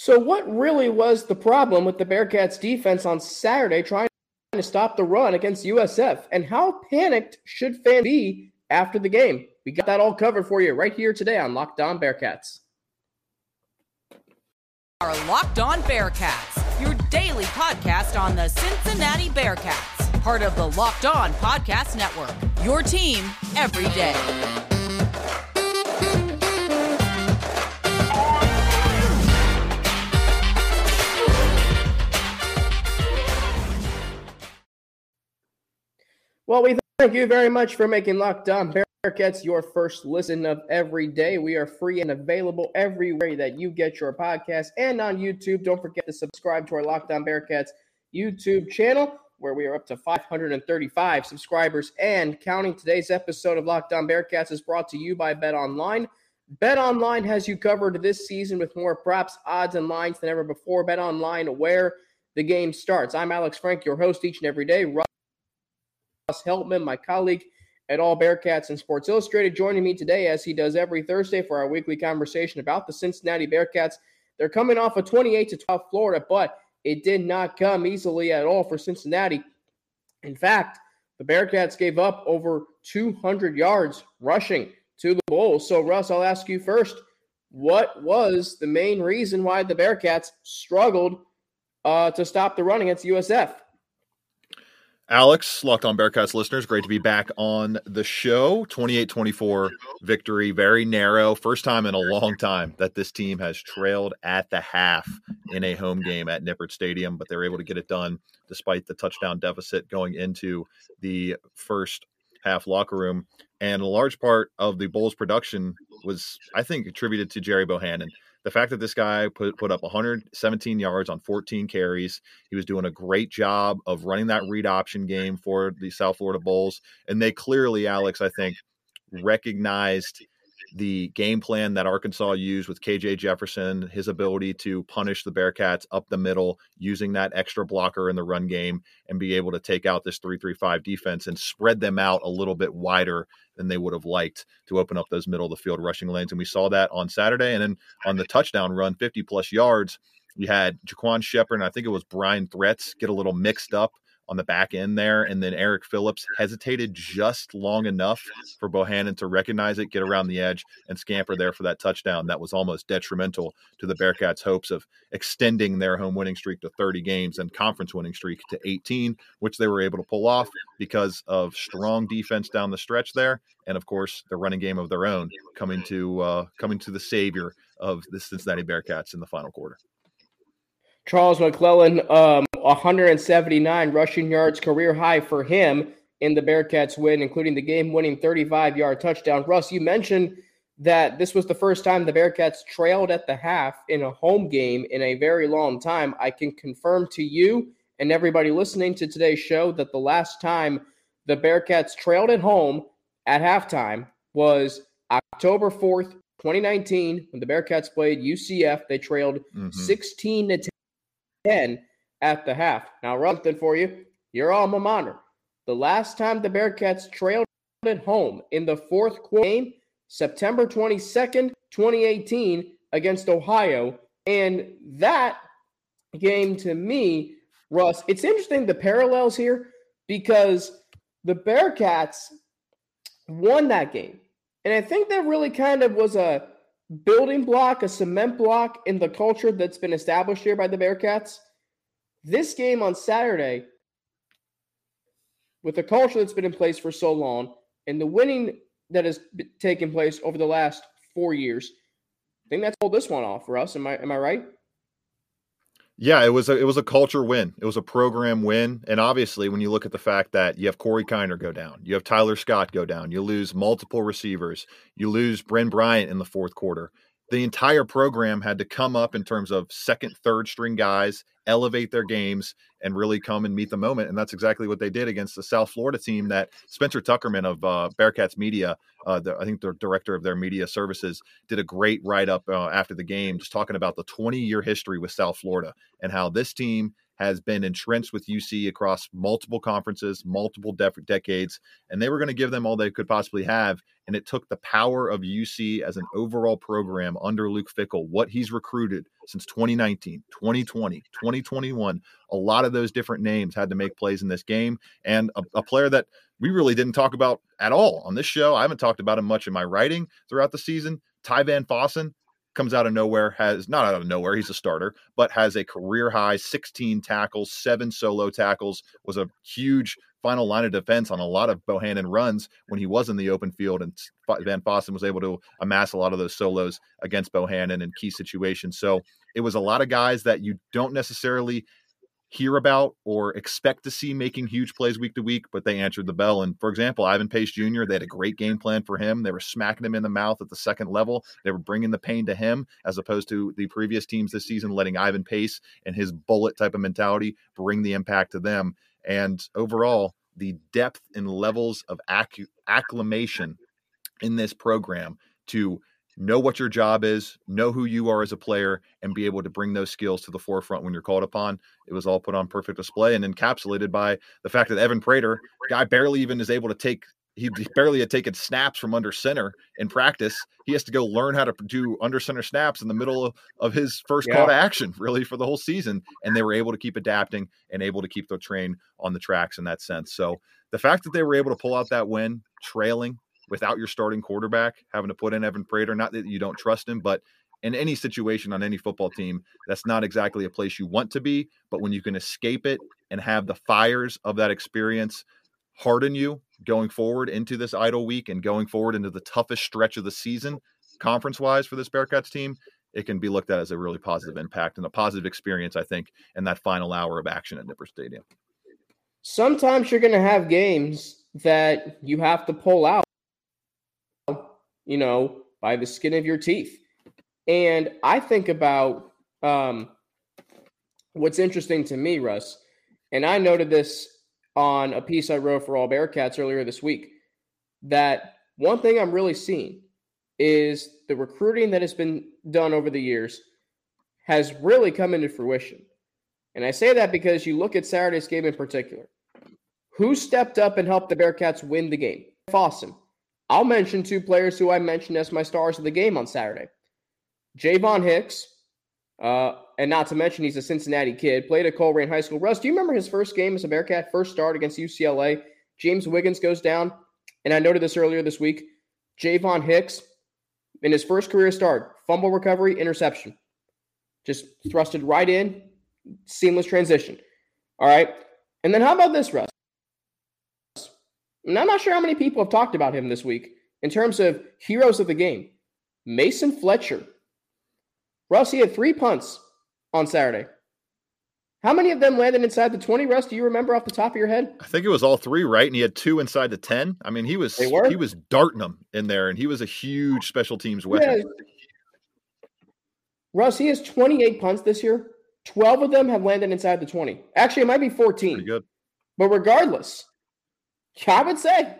So, what really was the problem with the Bearcats defense on Saturday trying to stop the run against USF? And how panicked should fans be after the game? We got that all covered for you right here today on Locked On Bearcats. Our Locked On Bearcats, your daily podcast on the Cincinnati Bearcats, part of the Locked On Podcast Network. Your team every day. Well, we thank you very much for making Locked On Bearcats your first listen of every day. We are free and available everywhere that you get your podcast and on YouTube. Don't forget to subscribe to our Locked On Bearcats YouTube channel, where we are up to 535 subscribers and counting. Today's episode of Locked On Bearcats is brought to you by Bet Online. Bet Online has you covered this season with more props, odds, and lines than ever before. Bet Online, where the game starts. I'm Alex Frank, your host each and every day. Russ Heltman, my colleague at All Bearcats and Sports Illustrated, joining me today as he does every Thursday for our weekly conversation about the Cincinnati Bearcats. They're coming off a 28 to 12 Florida, but it did not come easily at all for Cincinnati. In fact, the Bearcats gave up over 200 yards rushing to the Bulls. So, Russ, I'll ask you first what was the main reason why the Bearcats struggled uh, to stop the run against USF? Alex, Locked on Bearcats listeners, great to be back on the show. 28 24 victory, very narrow. First time in a long time that this team has trailed at the half in a home game at Nippert Stadium, but they were able to get it done despite the touchdown deficit going into the first half locker room. And a large part of the Bulls' production was, I think, attributed to Gerry Bohanon the fact that this guy put put up 117 yards on 14 carries, he was doing a great job of running that read option game for the South Florida Bulls, and they clearly, Alex, I think, recognized the game plan that Arkansas used with KJ Jefferson, his ability to punish the Bearcats up the middle using that extra blocker in the run game and be able to take out this 3-3-5 defense and spread them out a little bit wider than they would have liked to open up those middle of the field rushing lanes. And we saw that on Saturday. And then on the touchdown run, 50 plus yards, we had Ja'quan Sheppard and I think it was Bryan Threats get a little mixed up on the back end there. And then Eric Phillips hesitated just long enough for Bohanon to recognize it, get around the edge, and scamper there for that touchdown. That was almost detrimental to the Bearcats' hopes of extending their home winning streak to 30 games and conference winning streak to 18, which they were able to pull off because of strong defense down the stretch there. And of course, the running game of their own coming to uh, coming to the savior of the Cincinnati Bearcats in the final quarter. Charles McClellan, um, 179 rushing yards, career high for him in the Bearcats win, including the game winning 35 yard touchdown. Russ, you mentioned that this was the first time the Bearcats trailed at the half in a home game in a very long time. I can confirm to you and everybody listening to today's show that the last time the Bearcats trailed at home at halftime was October 4th, 2019, when the Bearcats played UCF. They trailed mm-hmm. 16 to 10 at the half. Now, something for you. Your alma mater. The last time the Bearcats trailed at home in the fourth quarter game, September 22nd, 2018, against Ohio. And that game to me, Russ, it's interesting the parallels here because the Bearcats won that game. And I think that really kind of was a building block, a cement block in the culture that's been established here by the Bearcats. This game on Saturday, with the culture that's been in place for so long and the winning that has taken place over the last four years, I think that's pulled this one off for us. Am I am I right? Yeah, it was a it was a culture win. It was a program win, and obviously, when you look at the fact that you have Corey Kiner go down, you have Tyler Scott go down, you lose multiple receivers, you lose Ben Bryant in the fourth quarter. The entire program had to come up in terms of second, third string guys elevate their games and really come and meet the moment. And that's exactly what they did against the South Florida team that Spencer Tuckerman of uh, Bearcats Media, uh, the, I think the director of their media services, did a great write up uh, after the game, just talking about the 20 year history with South Florida and how this team has been entrenched with UC across multiple conferences, multiple def- decades, and they were going to give them all they could possibly have. And it took the power of UC as an overall program under Luke Fickell, what he's recruited since 2019, 2020, 2021. A lot of those different names had to make plays in this game. And a, a player that we really didn't talk about at all on this show. I haven't talked about him much in my writing throughout the season. Ty VanFossen comes out of nowhere, has not out of nowhere, he's a starter, but has a career high 16 tackles, seven solo tackles, was a huge final line of defense on a lot of Bohanon runs when he was in the open field. And VanFossen was able to amass a lot of those solos against Bohanon in key situations. So it was a lot of guys that you don't necessarily hear about or expect to see making huge plays week to week, but they answered the bell. And for example, Ivan Pace Jr., they had a great game plan for him. They were smacking him in the mouth at the second level. They were bringing the pain to him as opposed to the previous teams this season, letting Ivan Pace and his bullet type of mentality bring the impact to them. And overall, the depth and levels of acc- acclimation in this program to know what your job is, know who you are as a player, and be able to bring those skills to the forefront when you're called upon. It was all put on perfect display and encapsulated by the fact that Evan Prater, guy barely even is able to take he barely had taken snaps from under center in practice. He has to go learn how to do under center snaps in the middle of, of his first yeah. call to action, really, for the whole season. And they were able to keep adapting and able to keep the train on the tracks in that sense. So the fact that they were able to pull out that win, trailing without your starting quarterback, having to put in Evan Prater. Not that you don't trust him, but in any situation on any football team, that's not exactly a place you want to be. But when you can escape it and have the fires of that experience harden you going forward into this idle week and going forward into the toughest stretch of the season, conference wise, for this Bearcats team, it can be looked at as a really positive impact and a positive experience, I think, in that final hour of action at Nippert Stadium. Sometimes you're going to have games that you have to pull out you know, by the skin of your teeth. And I think about um, what's interesting to me, Russ, and I noted this on a piece I wrote for All Bearcats earlier this week, that one thing I'm really seeing is the recruiting that has been done over the years has really come into fruition. And I say that because you look at Saturday's game in particular. Who stepped up and helped the Bearcats win the game? Fossen, I'll mention two players who I mentioned as my stars of the game on Saturday. Ja'von Hicks, uh, and not to mention he's a Cincinnati kid, played at Colerain High School. Russ, do you remember his first game as a Bearcat, first start against UCLA? James Wiggins goes down, and I noted this earlier this week. Ja'von Hicks, in his first career start, fumble recovery, interception. Just thrusted right in, seamless transition. All right. And then how about this, Russ? And I'm not sure how many people have talked about him this week in terms of heroes of the game. Mason Fletcher. Russ, he had three punts on Saturday. How many of them landed inside the 20, Russ? Do you remember off the top of your head? I think it was all three, right? And he had two inside the 10. I mean, he was he was darting them in there, and he was a huge special teams weapon. Yeah. Russ, he has 28 punts this year. 12 of them have landed inside the 20. Actually, it might be 14. Pretty good. But regardless, I would say.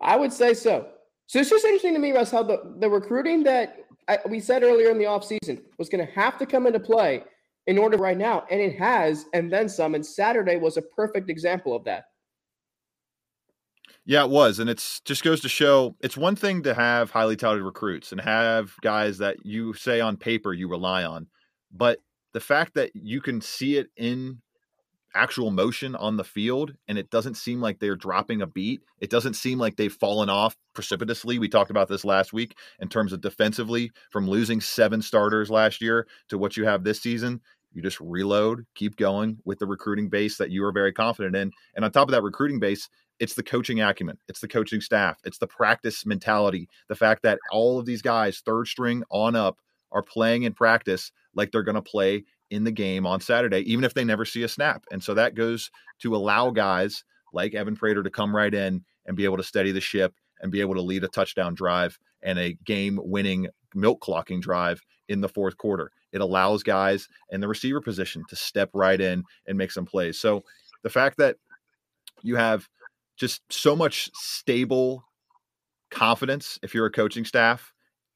I would say so. So it's just interesting to me, Russ, how the, the recruiting that I, we said earlier in the offseason was going to have to come into play in order right now. And it has, and then some. And Saturday was a perfect example of that. Yeah, it was. And it's just goes to show it's one thing to have highly touted recruits and have guys that you say on paper you rely on. But the fact that you can see it in actual motion on the field and it doesn't seem like they're dropping a beat. It doesn't seem like they've fallen off precipitously. We talked about this last week in terms of defensively from losing seven starters last year to what you have this season. You just reload, keep going with the recruiting base that you are very confident in. And on top of that recruiting base, it's the coaching acumen, it's the coaching staff, it's the practice mentality, the fact that all of these guys, third string on up, are playing in practice like they're going to play in the game on Saturday, even if they never see a snap. And so that goes to allow guys like Evan Prater to come right in and be able to steady the ship and be able to lead a touchdown drive and a game winning milk clocking drive in the fourth quarter. It allows guys in the receiver position to step right in and make some plays. So the fact that you have just so much stable confidence if you're a coaching staff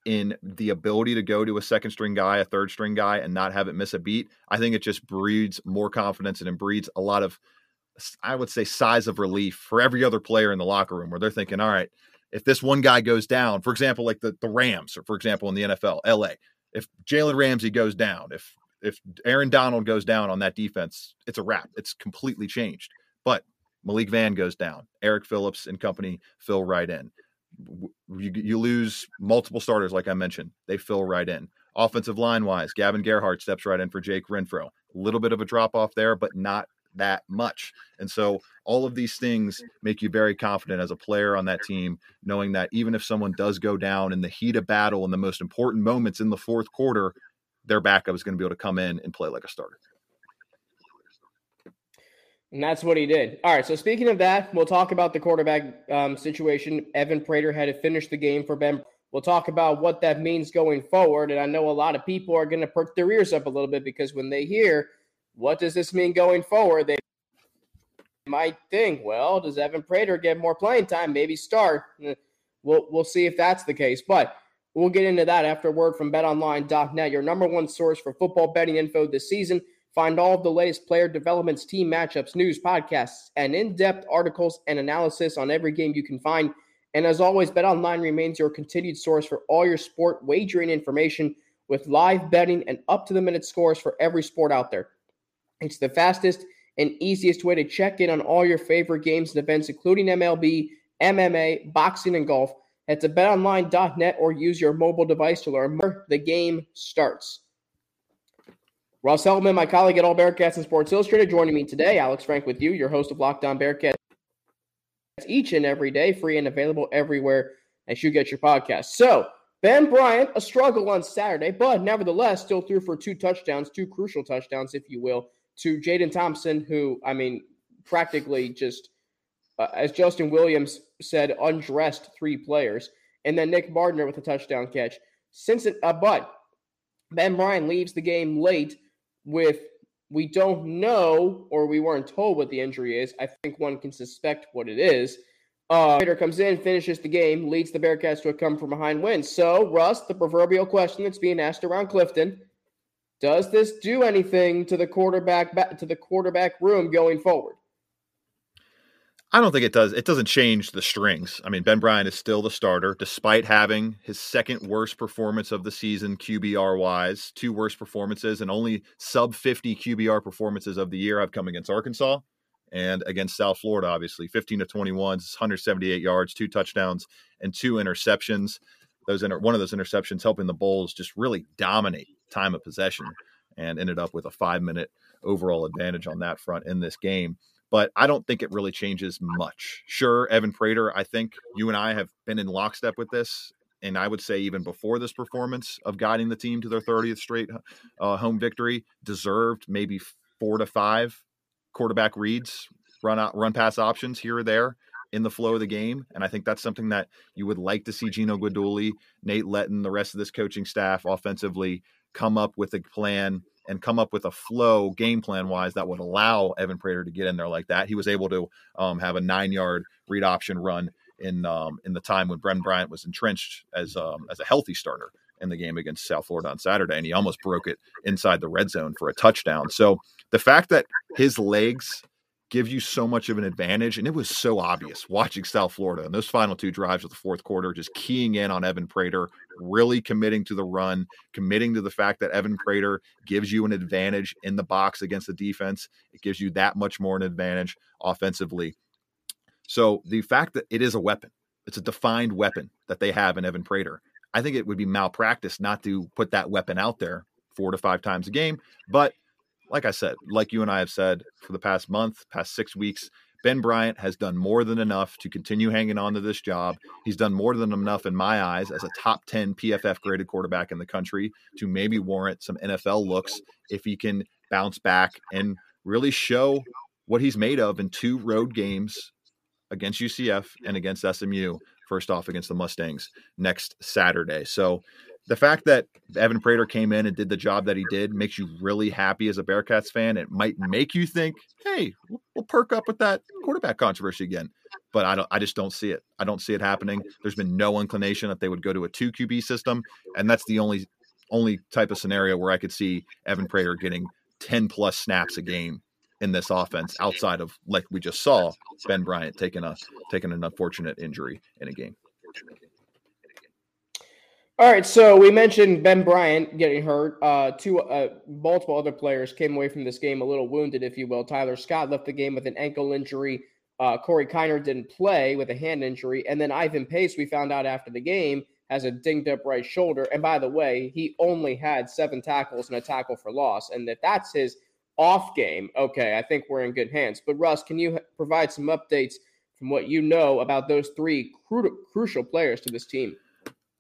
in the ability to go to a second string guy, a third string guy, and not have it miss a beat, I think it just breeds more confidence and it breeds a lot of, I would say, size of relief for every other player in the locker room where they're thinking, all right, if this one guy goes down, for example, like the, the Rams, or for example, in the NFL, LA, if Jalen Ramsey goes down, if if Aaron Donald goes down on that defense, it's a wrap. It's completely changed. But Malik Vann goes down. Eric Phillips and company fill right in you, you lose multiple starters, like I mentioned, they fill right in. Offensive line wise, Gavin Gerhardt steps right in for Jake Renfro. A little bit of a drop off there, but not that much. And so all of these things make you very confident as a player on that team, knowing that even if someone does go down in the heat of battle in the most important moments in the fourth quarter, their backup is going to be able to come in and play like a starter. And that's what he did. All right. So speaking of that, we'll talk about the quarterback um, situation. Evan Prater had to finish the game for Ben. We'll talk about what that means going forward. And I know a lot of people are going to perk their ears up a little bit because when they hear, what does this mean going forward? They might think, well, does Evan Prater get more playing time? Maybe start. We'll, we'll see if that's the case. But we'll get into that after word from betonline.net, your number one source for football betting info this season. Find all of the latest player developments, team matchups, news, podcasts, and in depth articles and analysis on every game you can find. And as always, BetOnline remains your continued source for all your sport wagering information with live betting and up to the minute scores for every sport out there. It's the fastest and easiest way to check in on all your favorite games and events, including MLB, MMA, boxing, and golf. Head to betonline.net or use your mobile device to learn more. The game starts. Russ Heltman, my colleague at All Bearcats and Sports Illustrated, joining me today. Alex Frank with you, your host of Locked On Bearcats, each and every day, free and available everywhere as you get your podcast. So, Ben Bryant, a struggle on Saturday, but nevertheless, still threw for two touchdowns, two crucial touchdowns, if you will, to Jadon Thompson, who, I mean, practically just, uh, as Justin Williams said, undressed three players. And then Nick Bardner with a touchdown catch. Since it, uh, but Ben Bryant leaves the game late with we don't know or we weren't told what the injury is. I think one can suspect what it is. Uh, Prater comes in, finishes the game, leads the Bearcats to a come from behind win. So, Russ, the proverbial question that's being asked around Clifton: Does this do anything to the quarterback to the quarterback room going forward? I don't think it does. It doesn't change the strings. I mean, Ben Bryant is still the starter, despite having his second worst performance of the season QBR wise, two worst performances, and only sub 50 QBR performances of the year have come against Arkansas and against South Florida, obviously. 15 to 21, 178 yards, two touchdowns, and two interceptions. Those inter- one of those interceptions helping the Bulls just really dominate time of possession and ended up with a five minute overall advantage on that front in this game but I don't think it really changes much. Sure, Evan Prater, I think you and I have been in lockstep with this. And I would say even before this performance of guiding the team to their 30th straight uh, home victory, deserved maybe four to five quarterback reads, run out, run pass options here or there in the flow of the game. And I think that's something that you would like to see Gino Guidugli, Nate Letton, the rest of this coaching staff offensively come up with a plan and come up with a flow game plan wise that would allow Evan Prater to get in there like that. He was able to um, have a nine yard read option run in um, in the time when Ben Bryant was entrenched as um, as a healthy starter in the game against South Florida on Saturday, and he almost broke it inside the red zone for a touchdown. So the fact that his legs gives you so much of an advantage. And it was so obvious watching South Florida and those final two drives of the fourth quarter, just keying in on Evan Prater, really committing to the run, committing to the fact that Evan Prater gives you an advantage in the box against the defense. It gives you that much more an advantage offensively. So the fact that it is a weapon, it's a defined weapon that they have in Evan Prater. I think it would be malpractice not to put that weapon out there four to five times a game. But like I said, like you and I have said for the past month, past six weeks, Ben Bryant has done more than enough to continue hanging on to this job. He's done more than enough, in my eyes, as a top 10 PFF graded quarterback in the country to maybe warrant some NFL looks if he can bounce back and really show what he's made of in two road games against UCF and against SMU. First off, against the Mustangs next Saturday. So the fact that Evan Prater came in and did the job that he did makes you really happy as a Bearcats fan. It might make you think, hey, we'll perk up with that quarterback controversy again. but I don't. I just don't see it. I don't see it happening. There's been no inclination that they would go to a two QB system, and that's the only only type of scenario where I could see Evan Prater getting 10 plus snaps a game in this offense outside of like we just saw Ben Bryant taking a taking an unfortunate injury in a game. All right, so we mentioned Ben Bryant getting hurt. Uh, two, uh, multiple other players came away from this game a little wounded, if you will. Tyler Scott left the game with an ankle injury. Uh, Corey Kiner didn't play with a hand injury, and then Ivan Pace, we found out after the game, has a dinged up right shoulder. And by the way, he only had seven tackles and a tackle for loss. And if that's his off game, okay, I think we're in good hands. But Russ, can you provide some updates from what you know about those three cru- crucial players to this team?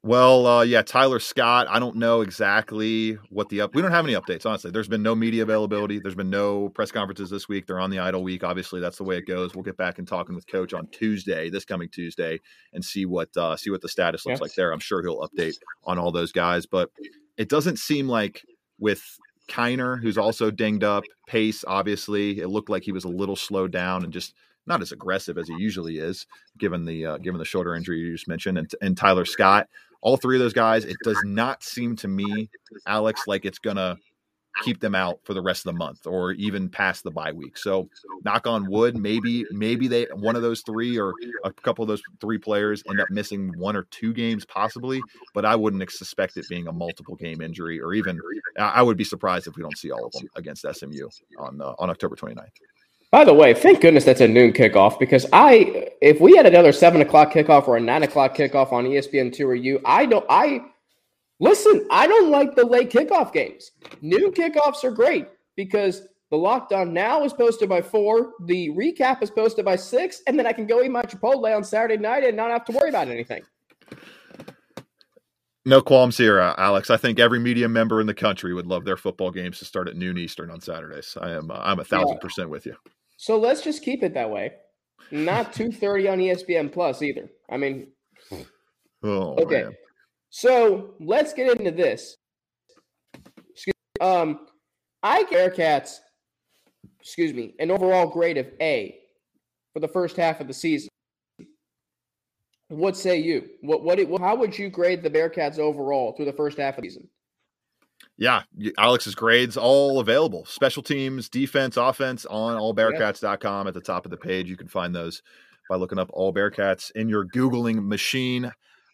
Well, uh, yeah, Tyler Scott. I don't know exactly what the up. We don't have any updates, honestly. There's been no media availability. There's been no press conferences this week. They're on the idle week. Obviously, that's the way it goes. We'll get back and talking with Coach on Tuesday, this coming Tuesday, and see what uh, see what the status looks yes. like there. I'm sure he'll update on all those guys, but it doesn't seem like with Kiner, who's also dinged up, Pace. Obviously, it looked like he was a little slowed down and just not as aggressive as he usually is, given the uh, given the shoulder injury you just mentioned, and, and Tyler Scott all three of those guys, it does not seem to me, Alex, like it's gonna keep them out for the rest of the month or even past the bye week. So knock on wood, maybe maybe they one of those three or a couple of those three players end up missing one or two games possibly, but I wouldn't suspect it being a multiple game injury or even I would be surprised if we don't see all of them against SMU on uh, on October 29th. By the way, thank goodness that's a noon kickoff because I, if we had another seven o'clock kickoff or a nine o'clock kickoff on ESPN two or you, I don't, I listen. I don't like the late kickoff games. Noon kickoffs are great because the lockdown Now is posted by four, the recap is posted by six, and then I can go eat my Chipotle on Saturday night and not have to worry about anything. No qualms here, uh, Alex. I think every media member in the country would love their football games to start at noon Eastern on Saturdays. I am, uh, I'm a thousand yeah. percent with you. So let's just keep it that way. Not 2:30 on ESPN Plus either. I mean, oh, okay. Man. So let's get into this. Excuse me. Um, I Bearcats, excuse me, an overall grade of A for the first half of the season. What say you? What what? How would you grade the Bearcats overall through the first half of the season? Yeah, Alex's grades all available. Special teams, defense, offense on allbearcats.com at the top of the page. You can find those by looking up all Bearcats in your googling machine.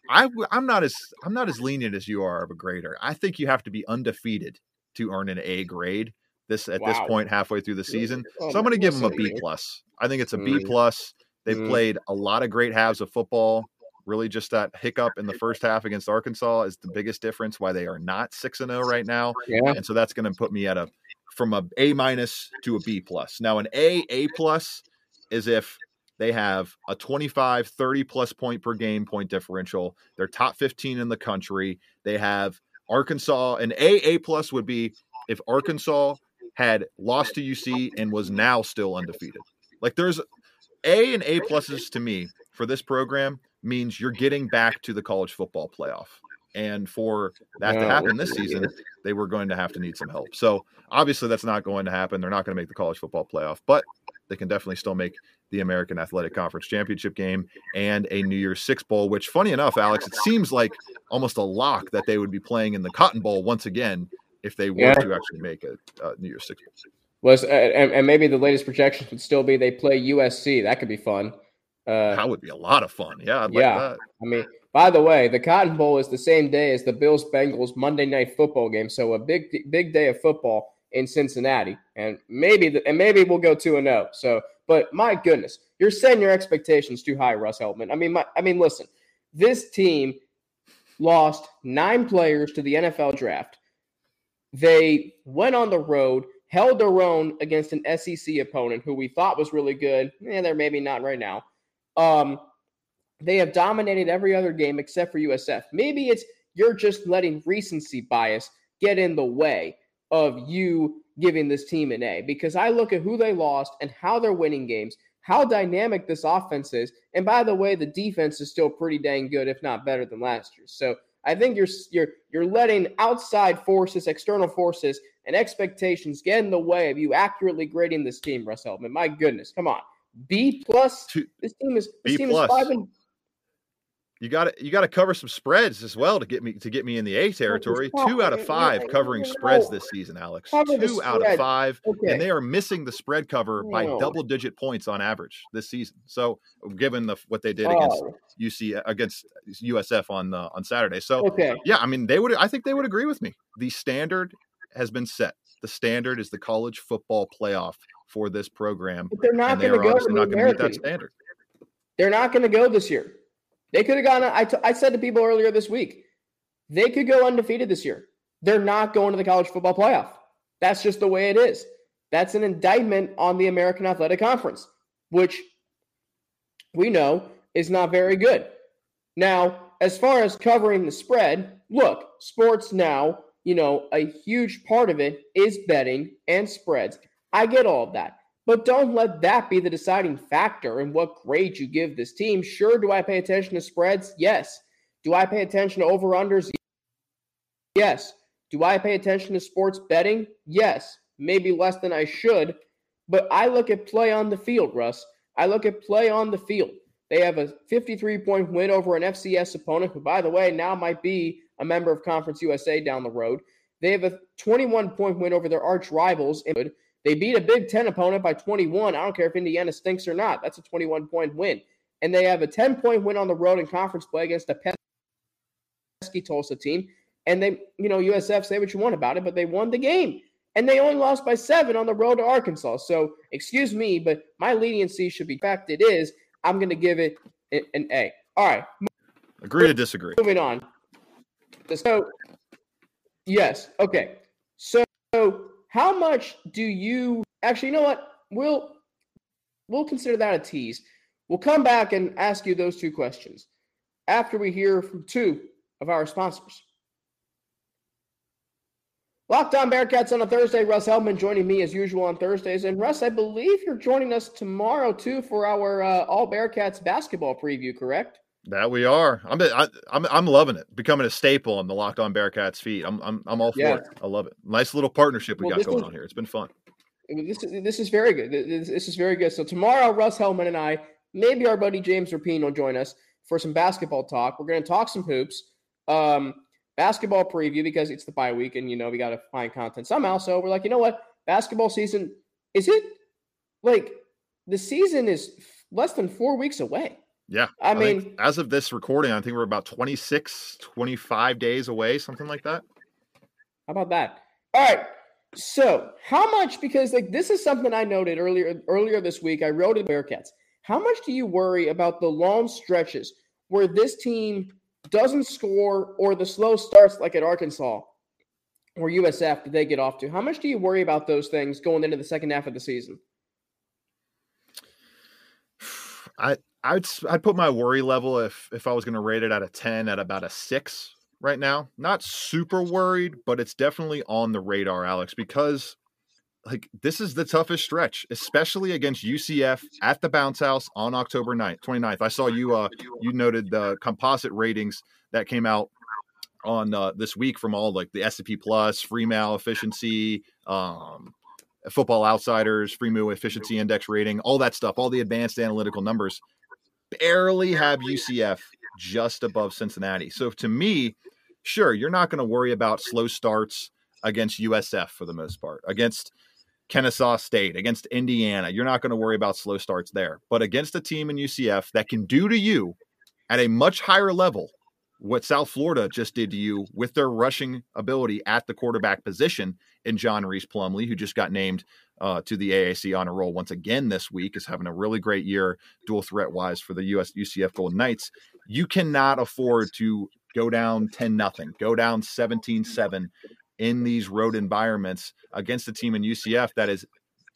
I I'm not as I'm not as lenient as you are of a grader. I think you have to be undefeated to earn an A grade this at wow. this point halfway through the season. Oh, so I'm going to give them a B plus. I think it's a B mm. plus. They've mm. played a lot of great halves of football really just that hiccup in the first half against Arkansas is the biggest difference why they are not 6 and 0 right now. Yeah. And so that's going to put me at a from a A minus to a B plus. Now an A A plus is if they have a 25 30 plus point per game point differential. They're top 15 in the country. They have Arkansas an A A plus would be if Arkansas had lost to UC and was now still undefeated. Like there's A and A pluses to me for this program means you're getting back to the college football playoff. And for that to happen this season, they were going to have to need some help. So obviously, that's not going to happen. They're not going to make the college football playoff, but they can definitely still make the American Athletic Conference championship game and a New Year's Six Bowl, which, funny enough, Alex, it seems like almost a lock that they would be playing in the Cotton Bowl once again if they were yeah. to actually make a, a New Year's Six Bowl. Was uh, and, and, maybe the latest projections would still be they play USC. That could be fun. Uh, that would be a lot of fun. Yeah, I'd yeah. Like I mean, by the way, the Cotton Bowl is the same day as the Bills Bengals Monday Night Football game, so a big big day of football in Cincinnati, and maybe the, and maybe we'll go two and zero. Oh. So, but my goodness, you're setting your expectations too high, Russ Heltman. I mean, my, I mean, listen, this team lost nine players to the NFL draft. They went on the road, held their own against an SEC opponent who we thought was really good. Yeah, they're maybe not right now. Um, they have dominated every other game except for USF. Maybe it's you're just letting recency bias get in the way of you giving this team an A because I look at who they lost and how they're winning games, how dynamic this offense is, and by the way, the defense is still pretty dang good, if not better than last year. So I think you're you're you're letting outside forces, external forces, and expectations get in the way of you accurately grading this team, Russ Heltman. My goodness, come on B plus. This team is this B team plus. is five and you got to you got to cover some spreads as well to get me to get me in the A territory. Two out of five covering spreads this season, Alex. Two out of five, okay. and they are missing the spread cover by double digit points on average this season. So, given the what they did against oh. UC against USF on uh, on Saturday, so okay. yeah, I mean they would. I think they would agree with me. The standard has been set. The standard is the college football playoff for this program. But they're not going to go. Not going to meet that standard. They're not going to go this year. They could have gone. I, t- I said to people earlier this week, they could go undefeated this year. They're not going to the college football playoff. That's just the way it is. That's an indictment on the American Athletic Conference, which we know is not very good. Now, as far as covering the spread, look, sports now, you know, a huge part of it is betting and spreads. I get all of that. But don't let that be the deciding factor in what grade you give this team. Sure, do I pay attention to spreads? Yes. Do I pay attention to over unders? Yes. Do I pay attention to sports betting? Yes. Maybe less than I should. But I look at play on the field, Russ. I look at play on the field. They have a 53 point win over an FCS opponent, who, by the way, now might be a member of Conference USA down the road. They have a 21 point win over their arch rivals. They beat a Big Ten opponent by 21. I don't care if Indiana stinks or not. That's a 21 point win. And they have a 10 point win on the road in conference play against a pesky Tulsa team. And they, you know, USF, say what you want about it, but they won the game. And they only lost by seven on the road to Arkansas. So, excuse me, but my leniency should be fact it is. I'm going to give it an A. All right. Agree to disagree. Moving on. So, yes. Okay. So, how much do you actually? You know what? We'll we'll consider that a tease. We'll come back and ask you those two questions after we hear from two of our sponsors. Locked on Bearcats on a Thursday. Russ Heltman joining me as usual on Thursdays. And Russ, I believe you're joining us tomorrow too for our uh, All Bearcats basketball preview, correct? That we are. I'm I, I'm I'm loving it. Becoming a staple on the Locked On Bearcats feed. I'm I'm I'm all for yeah. it. I love it. Nice little partnership we well, got going is, on here. It's been fun. This is this is very good. This, this, is very good. So tomorrow, Russ Heltman and I, maybe our buddy James Rapine will join us for some basketball talk. We're going to talk some hoops, um, basketball preview because it's the bye week, and you know we got to find content somehow. So we're like, you know what, basketball season is it like the season is less than four weeks away. Yeah. I, I mean, as of this recording, I think we're about 26, 25 days away, something like that. How about that? All right. So, how much because like this is something I noted earlier earlier this week. I wrote in the Bearcats. How much do you worry about the long stretches where this team doesn't score or the slow starts like at Arkansas or USF that they get off to? How much do you worry about those things going into the second half of the season? I I'd I'd put my worry level if if I was going to rate it at a 10 at about a 6 right now. Not super worried, but it's definitely on the radar, Alex, because like this is the toughest stretch, especially against UCF at the bounce house on October 9th, 29th. I saw you uh you noted the composite ratings that came out on uh, this week from all like the S&P Plus, Fremeau efficiency, um, Football Outsiders, Fremeau efficiency index rating, all that stuff, all the advanced analytical numbers barely have UCF just above Cincinnati. So to me, sure, you're not going to worry about slow starts against USF for the most part, against Kennesaw State, against Indiana. You're not going to worry about slow starts there. But against a team in UCF that can do to you at a much higher level what South Florida just did to you with their rushing ability at the quarterback position in John Rhys Plumlee, who just got named uh, to the AAC honor roll once again this week, is having a really great year dual threat wise for the US UCF Golden Knights. You cannot afford to go down 10 nothing, go down 17 7 in these road environments against a team in UCF that is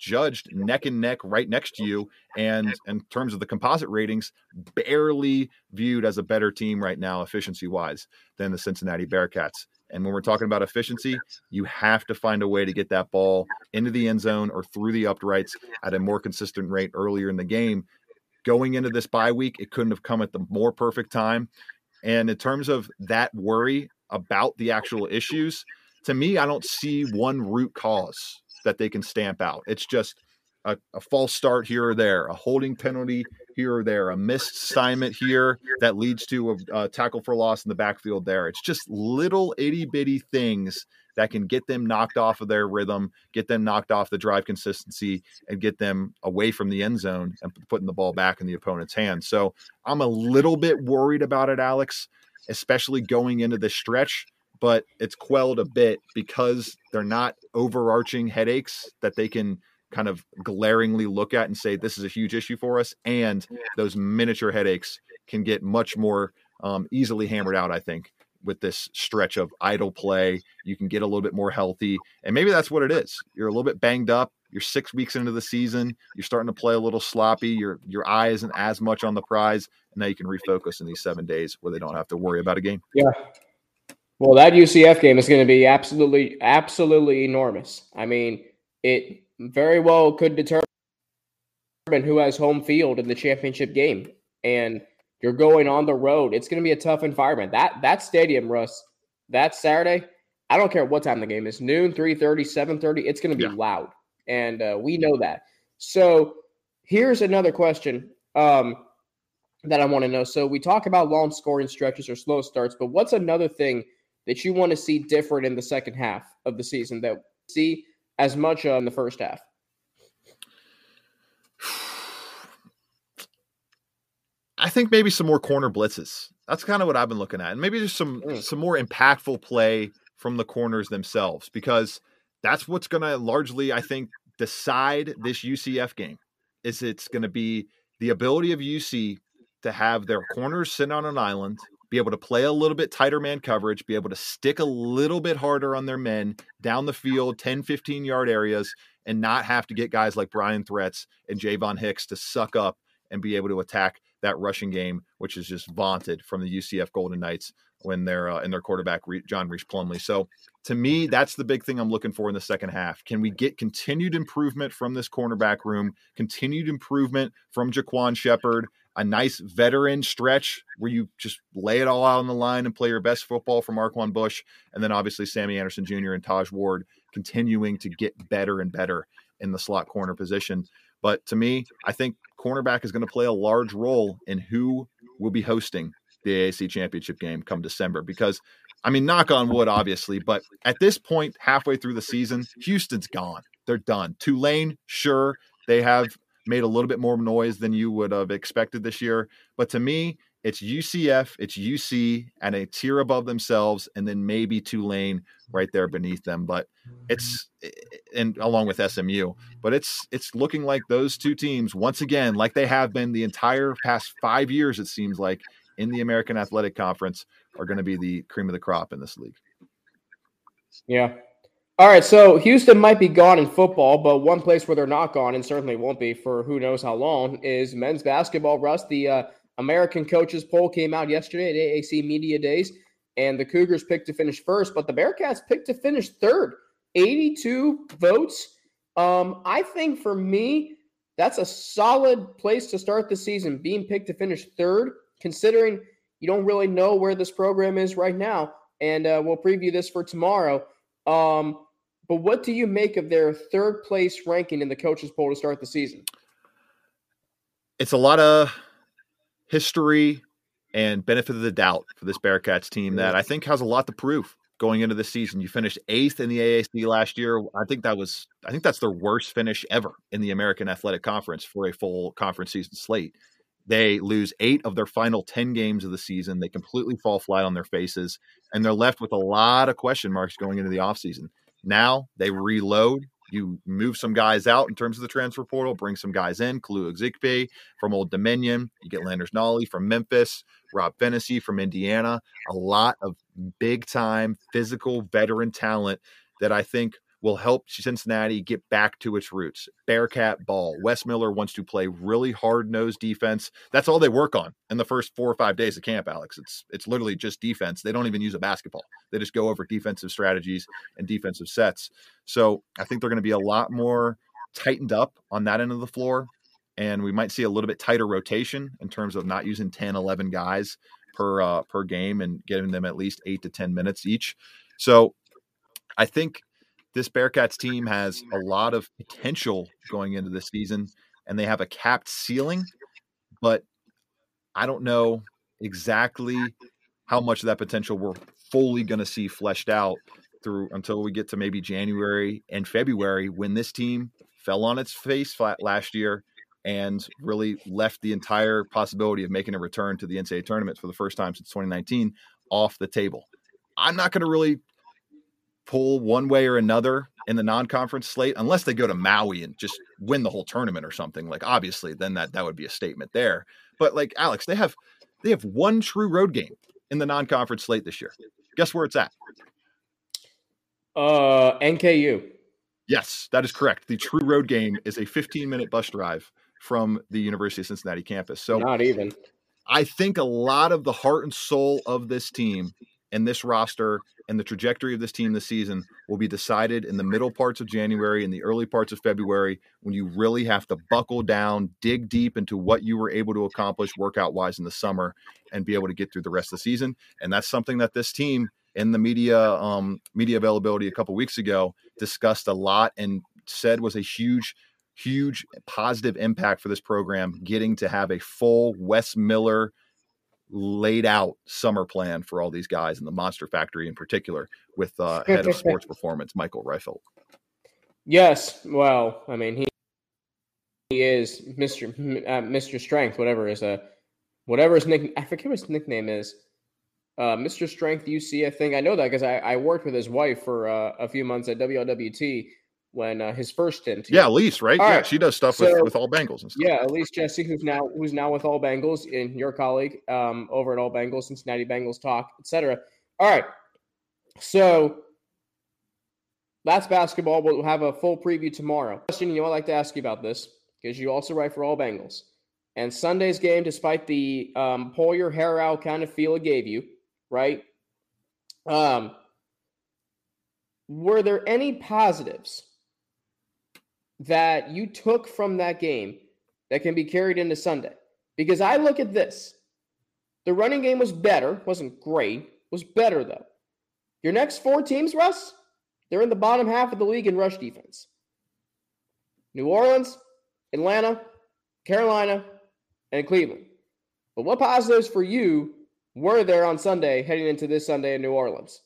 judged neck and neck right next to you and in terms of the composite ratings barely viewed as a better team right now efficiency wise than the Cincinnati Bearcats and when we're talking about efficiency, you have to find a way to get that ball into the end zone or through the uprights at a more consistent rate earlier in the game. Going into this bye week, it couldn't have come at the more perfect time. And in terms of that worry about the actual issues, to me, I don't see one root cause that they can stamp out. It's just a, a false start here or there, a holding penalty here or there, a missed assignment here that leads to a, a tackle for loss in the backfield there. It's just little itty bitty things that can get them knocked off of their rhythm, get them knocked off the drive consistency, and get them away from the end zone and putting the ball back in the opponent's hand. So I'm a little bit worried about it, Alex, especially going into this stretch but it's quelled a bit because they're not overarching headaches that they can kind of glaringly look at and say this is a huge issue for us and those miniature headaches can get much more um, easily hammered out i think with this stretch of idle play. You can get a little bit more healthy and maybe that's what it is. You're a little bit banged up. You're six weeks into the season. You're starting to play a little sloppy. Your your eye isn't as much on the prize. And now you can refocus in these seven days where they don't have to worry about a game. Yeah well, that UCF game is going to be absolutely, absolutely enormous. I mean, it very well could determine who has home field in the championship game. And you're going on the road. It's going to be a tough environment. That that stadium, Russ, that Saturday, I don't care what time the game is, noon, 3.30, 7.30, it's going to be yeah. loud. And uh, we know that. So here's another question um, that I want to know. So we talk about long scoring stretches or slow starts, but what's another thing – that you want to see different in the second half of the season that see as much in the first half? I think maybe some more corner blitzes. That's kind of what I've been looking at, and maybe just some mm. some more impactful play from the corners themselves, because that's what's going to largely, I think, decide this UCF game. Is it's going to be the ability of UC to have their corners sit on an island be able to play a little bit tighter man coverage, be able to stick a little bit harder on their men down the field, 10, 15 yard areas, and not have to get guys like Bryan Threats and Ja'von Hicks to suck up and be able to attack that rushing game, which is just vaunted from the UCF Golden Knights when they're uh, in their quarterback John Rhys Plumlee. So to me, that's the big thing I'm looking for in the second half. Can we get continued improvement from this cornerback room? Continued improvement from Ja'quan Sheppard a nice veteran stretch where you just lay it all out on the line and play your best football from Arquon Bush. And then obviously Sammy Anderson Jr. and Taj Ward continuing to get better and better in the slot corner position. But to me, I think cornerback is going to play a large role in who will be hosting the AAC championship game come December because I mean, knock on wood, obviously, but at this point, halfway through the season, Houston's gone. They're done. Tulane, sure, they have made a little bit more noise than you would have expected this year. But to me, it's UCF, it's UC, and a tier above themselves, and then maybe Tulane right there beneath them. But it's mm-hmm. eh, eh, and along with SMU, but it's it's looking like those two teams once again, like they have been the entire past five years, it seems like in the American Athletic Conference, are going to be the cream of the crop in this league. Yeah, all right, so Houston might be gone in football, but one place where they're not gone, and certainly won't be for who knows how long, is men's basketball. Russ, the uh, American coaches poll came out yesterday at AAC Media Days, and the Cougars picked to finish first, but the Bearcats picked to finish third. 82 votes. Um, I think for me, that's a solid place to start the season, being picked to finish third, considering you don't really know where this program is right now. And uh, we'll preview this for tomorrow. Um, but what do you make of their third place ranking in the coaches poll to start the season? It's a lot of history and benefit of the doubt for this Bearcats team that I think has a lot to prove going into the season. You finished eighth in the AAC last year. I think that was I think that's their worst finish ever in the American Athletic Conference for a full conference season slate. They lose eight of their final 10 games of the season. They completely fall flat on their faces, and they're left with a lot of question marks going into the offseason. Now they reload. You move some guys out in terms of the transfer portal, bring some guys in. Kalu Ezikpe from Old Dominion. You get Landers Nolley from Memphis, Rob Phinisee from Indiana. A lot of big time physical veteran talent that I think will help Cincinnati get back to its roots. Bearcat ball. Wes Miller wants to play really hard nosed defense. That's all they work on in the first four or five days of camp, Alex. It's it's literally just defense. They don't even use a basketball. They just go over defensive strategies and defensive sets. So I think they're going to be a lot more tightened up on that end of the floor. And we might see a little bit tighter rotation in terms of not using 10, 11 guys per uh, per game and getting them at least eight to 10 minutes each. So I think this Bearcats team has a lot of potential going into this season, and they have a capped ceiling, but I don't know exactly how much of that potential we're fully going to see fleshed out through until we get to maybe January and February when this team fell on its face flat last year and really left the entire possibility of making a return to the NCAA tournament for the first time since 2019 off the table. I'm not going to really pull one way or another in the non-conference slate unless they go to Maui and just win the whole tournament or something. Like obviously, then that that would be a statement there. But like Alex, they have they have one true road game in the non-conference slate this year. Guess where it's at? Uh, NKU. Yes, that is correct. The true road game is a 15-minute bus drive from the University of Cincinnati campus. So not even. I think a lot of the heart and soul of this team and this roster and the trajectory of this team this season will be decided in the middle parts of January and the early parts of February when you really have to buckle down, dig deep into what you were able to accomplish workout wise in the summer and be able to get through the rest of the season. And that's something that this team in the media um, media availability a couple weeks ago discussed a lot and said was a huge huge positive impact for this program getting to have a full Wes Miller laid out summer plan for all these guys in the Monster Factory in particular with uh, head of sports performance Michael Reifelt. Yes, well, I mean he he is Mr. Uh, Mr. Strength, whatever his uh whatever his nick I forget what his nickname is. Uh, Mr. Strength UC, I think I know that because I, I worked with his wife for uh, a few months at WLWT when uh, his first stint. Yeah, Elise, right? All yeah, right. she does stuff so, with, with all Bengals and stuff. Yeah, Elise Jesse, who's now who's now with all Bengals, and your colleague um, over at all Bengals, Cincinnati Bengals Talk, etc. All right, so that's basketball. We'll have a full preview tomorrow. Question you know, I'd like to ask you about this because you also write for all Bengals. And Sunday's game, despite the um, pull your hair out kind of feel it gave you, right? Um, were there any positives that you took from that game that can be carried into Sunday? Because I look at this. The running game was better, wasn't great, was better though. Your next four teams, Russ, they're in the bottom half of the league in rush defense. New Orleans, Atlanta, Carolina, and Cleveland. But what positives for you were there on Sunday heading into this Sunday in New Orleans?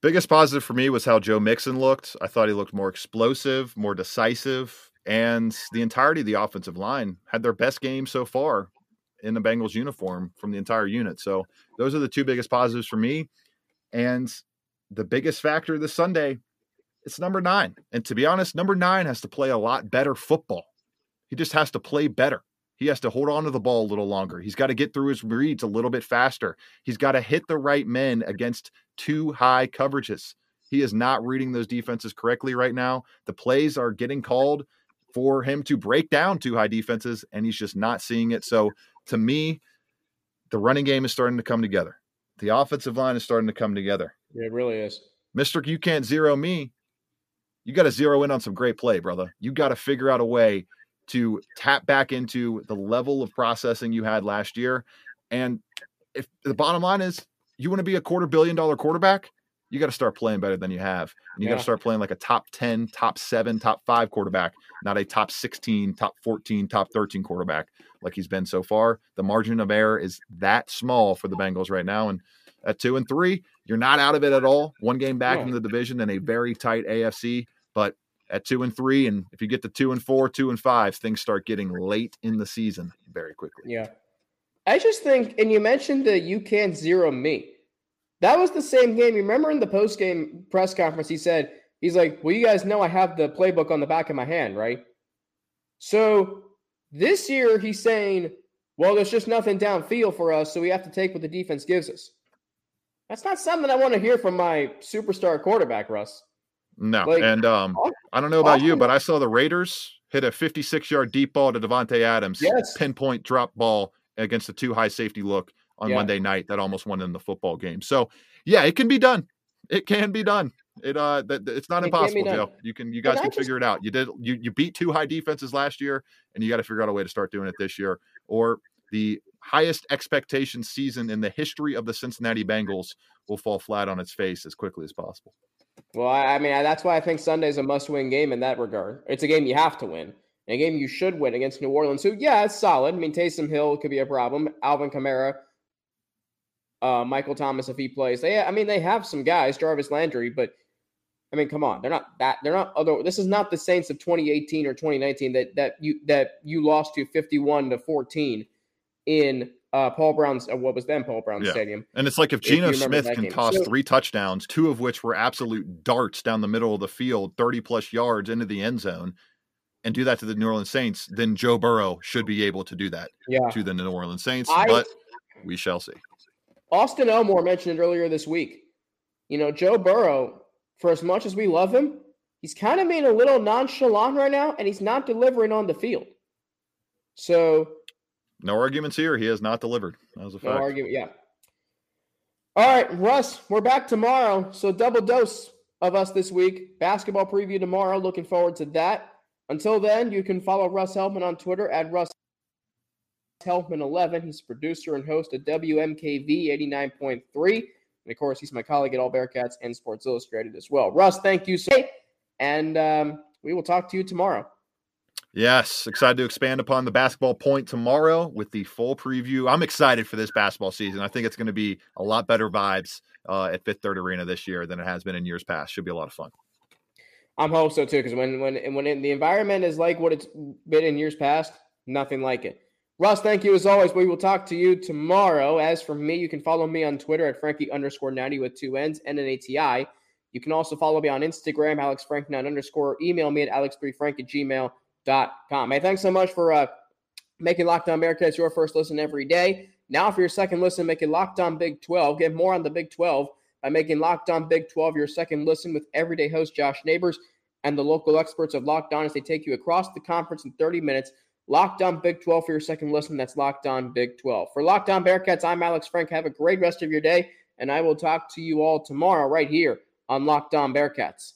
Biggest positive for me was how Joe Mixon looked. I thought he looked more explosive, more decisive, and the entirety of the offensive line had their best game so far in the Bengals uniform from the entire unit. So those are the two biggest positives for me. And the biggest factor this Sunday, it's number nine. And to be honest, number nine has to play a lot better football. He just has to play better. He has to hold on to the ball a little longer. He's got to get through his reads a little bit faster. He's got to hit the right men against two high coverages. He is not reading those defenses correctly right now. The plays are getting called for him to break down two high defenses, and he's just not seeing it. So to me, the running game is starting to come together. The offensive line is starting to come together. Yeah, It really is. Mister, you can't zero me. You got to zero in on some great play, brother. You got to figure out a way to tap back into the level of processing you had last year. And if the bottom line is you want to be a quarter billion dollar quarterback, you got to start playing better than you have. And you yeah. got to start playing like a top 10, top seven, top five quarterback, not a top 16, top 14, top 13 quarterback like he's been so far. The margin of error is that small for the Bengals right now. And at two and three, you're not out of it at all. One game back in the division and a very tight AFC. But at two and three, and if you get to two and four, two and five, things start getting late in the season very quickly. Yeah. I just think, and you mentioned that you can't zero me. That was the same game. You remember in the post game press conference, he said, he's like, Well, you guys know I have the playbook on the back of my hand, right? So this year he's saying, Well, there's just nothing downfield for us, so we have to take what the defense gives us. That's not something I want to hear from my superstar quarterback, Russ. No, like, and um, I don't know about you, but I saw the Raiders hit a 56 yard deep ball to Davante Adams, yes. pinpoint drop ball against a two high safety look on yeah. Monday night that almost won in the football game. So yeah, it can be done. It can be done. It uh, that it's not it impossible, Joe. You can, you guys can just, figure it out. You did, you you beat two high defenses last year, and you got to figure out a way to start doing it this year, or the highest expectation season in the history of the Cincinnati Bengals will fall flat on its face as quickly as possible. Well, I mean, that's why I think Sunday's a must-win game in that regard. It's a game you have to win, a game you should win against New Orleans. Who, yeah, it's solid. I mean, Taysom Hill could be a problem. Alvin Kamara, uh, Michael Thomas if he plays. They, I mean, they have some guys, Jarvis Landry, but I mean, come on, they're not that. They're not other. This is not the Saints of 2018 or 2019 that that you that you lost to 51 to 14 in uh, Paul Brown's uh, what was then Paul Brown yeah. Stadium. And it's like if Geno Smith can game. toss so, three touchdowns, two of which were absolute darts down the middle of the field, 30 plus yards into the end zone, and do that to the New Orleans Saints, then Joe Burrow should be able to do that yeah. to the New Orleans Saints. I, but we shall see. Austin Elmore mentioned it earlier this week. You know, Joe Burrow for as much as we love him, he's kind of being a little nonchalant right now, and he's not delivering on the field. So, no arguments here. He has not delivered. That was a fact. No argument. Yeah. All right, Russ, we're back tomorrow. So, double dose of us this week. Basketball preview tomorrow. Looking forward to that. Until then, you can follow Russ Heltman on Twitter at Russ Heltman11. He's producer and host of WMKV 89.3. And of course, he's my colleague at All Bearcats and Sports Illustrated as well. Russ, thank you so much. And um, we will talk to you tomorrow. Yes, excited to expand upon the basketball point tomorrow with the full preview. I'm excited for this basketball season. I think it's going to be a lot better vibes uh, at Fifth Third Arena this year than it has been in years past. Should be a lot of fun. I'm hope so too, because when when when the environment is like what it's been in years past, nothing like it. Russ, thank you as always. We will talk to you tomorrow. As for me, you can follow me on Twitter at Frankie underscore 90 with two N's, and an ATI. You can also follow me on Instagram, AlexFrank9 underscore. Email me at alex3frank at gmail.com. Hey, thanks so much for uh, making Locked On Bearcats your first listen every day. Now, for your second listen, make it Locked On Big 12. Get more on the Big 12 by making Locked On Big 12 your second listen with everyday host Josh Neighbors and the local experts of Locked On as they take you across the conference in 30 minutes – Locked on Big 12 for your second listen. That's Locked on Big 12. For Locked on Bearcats, I'm Alex Frank. Have a great rest of your day, and I will talk to you all tomorrow right here on Locked on Bearcats.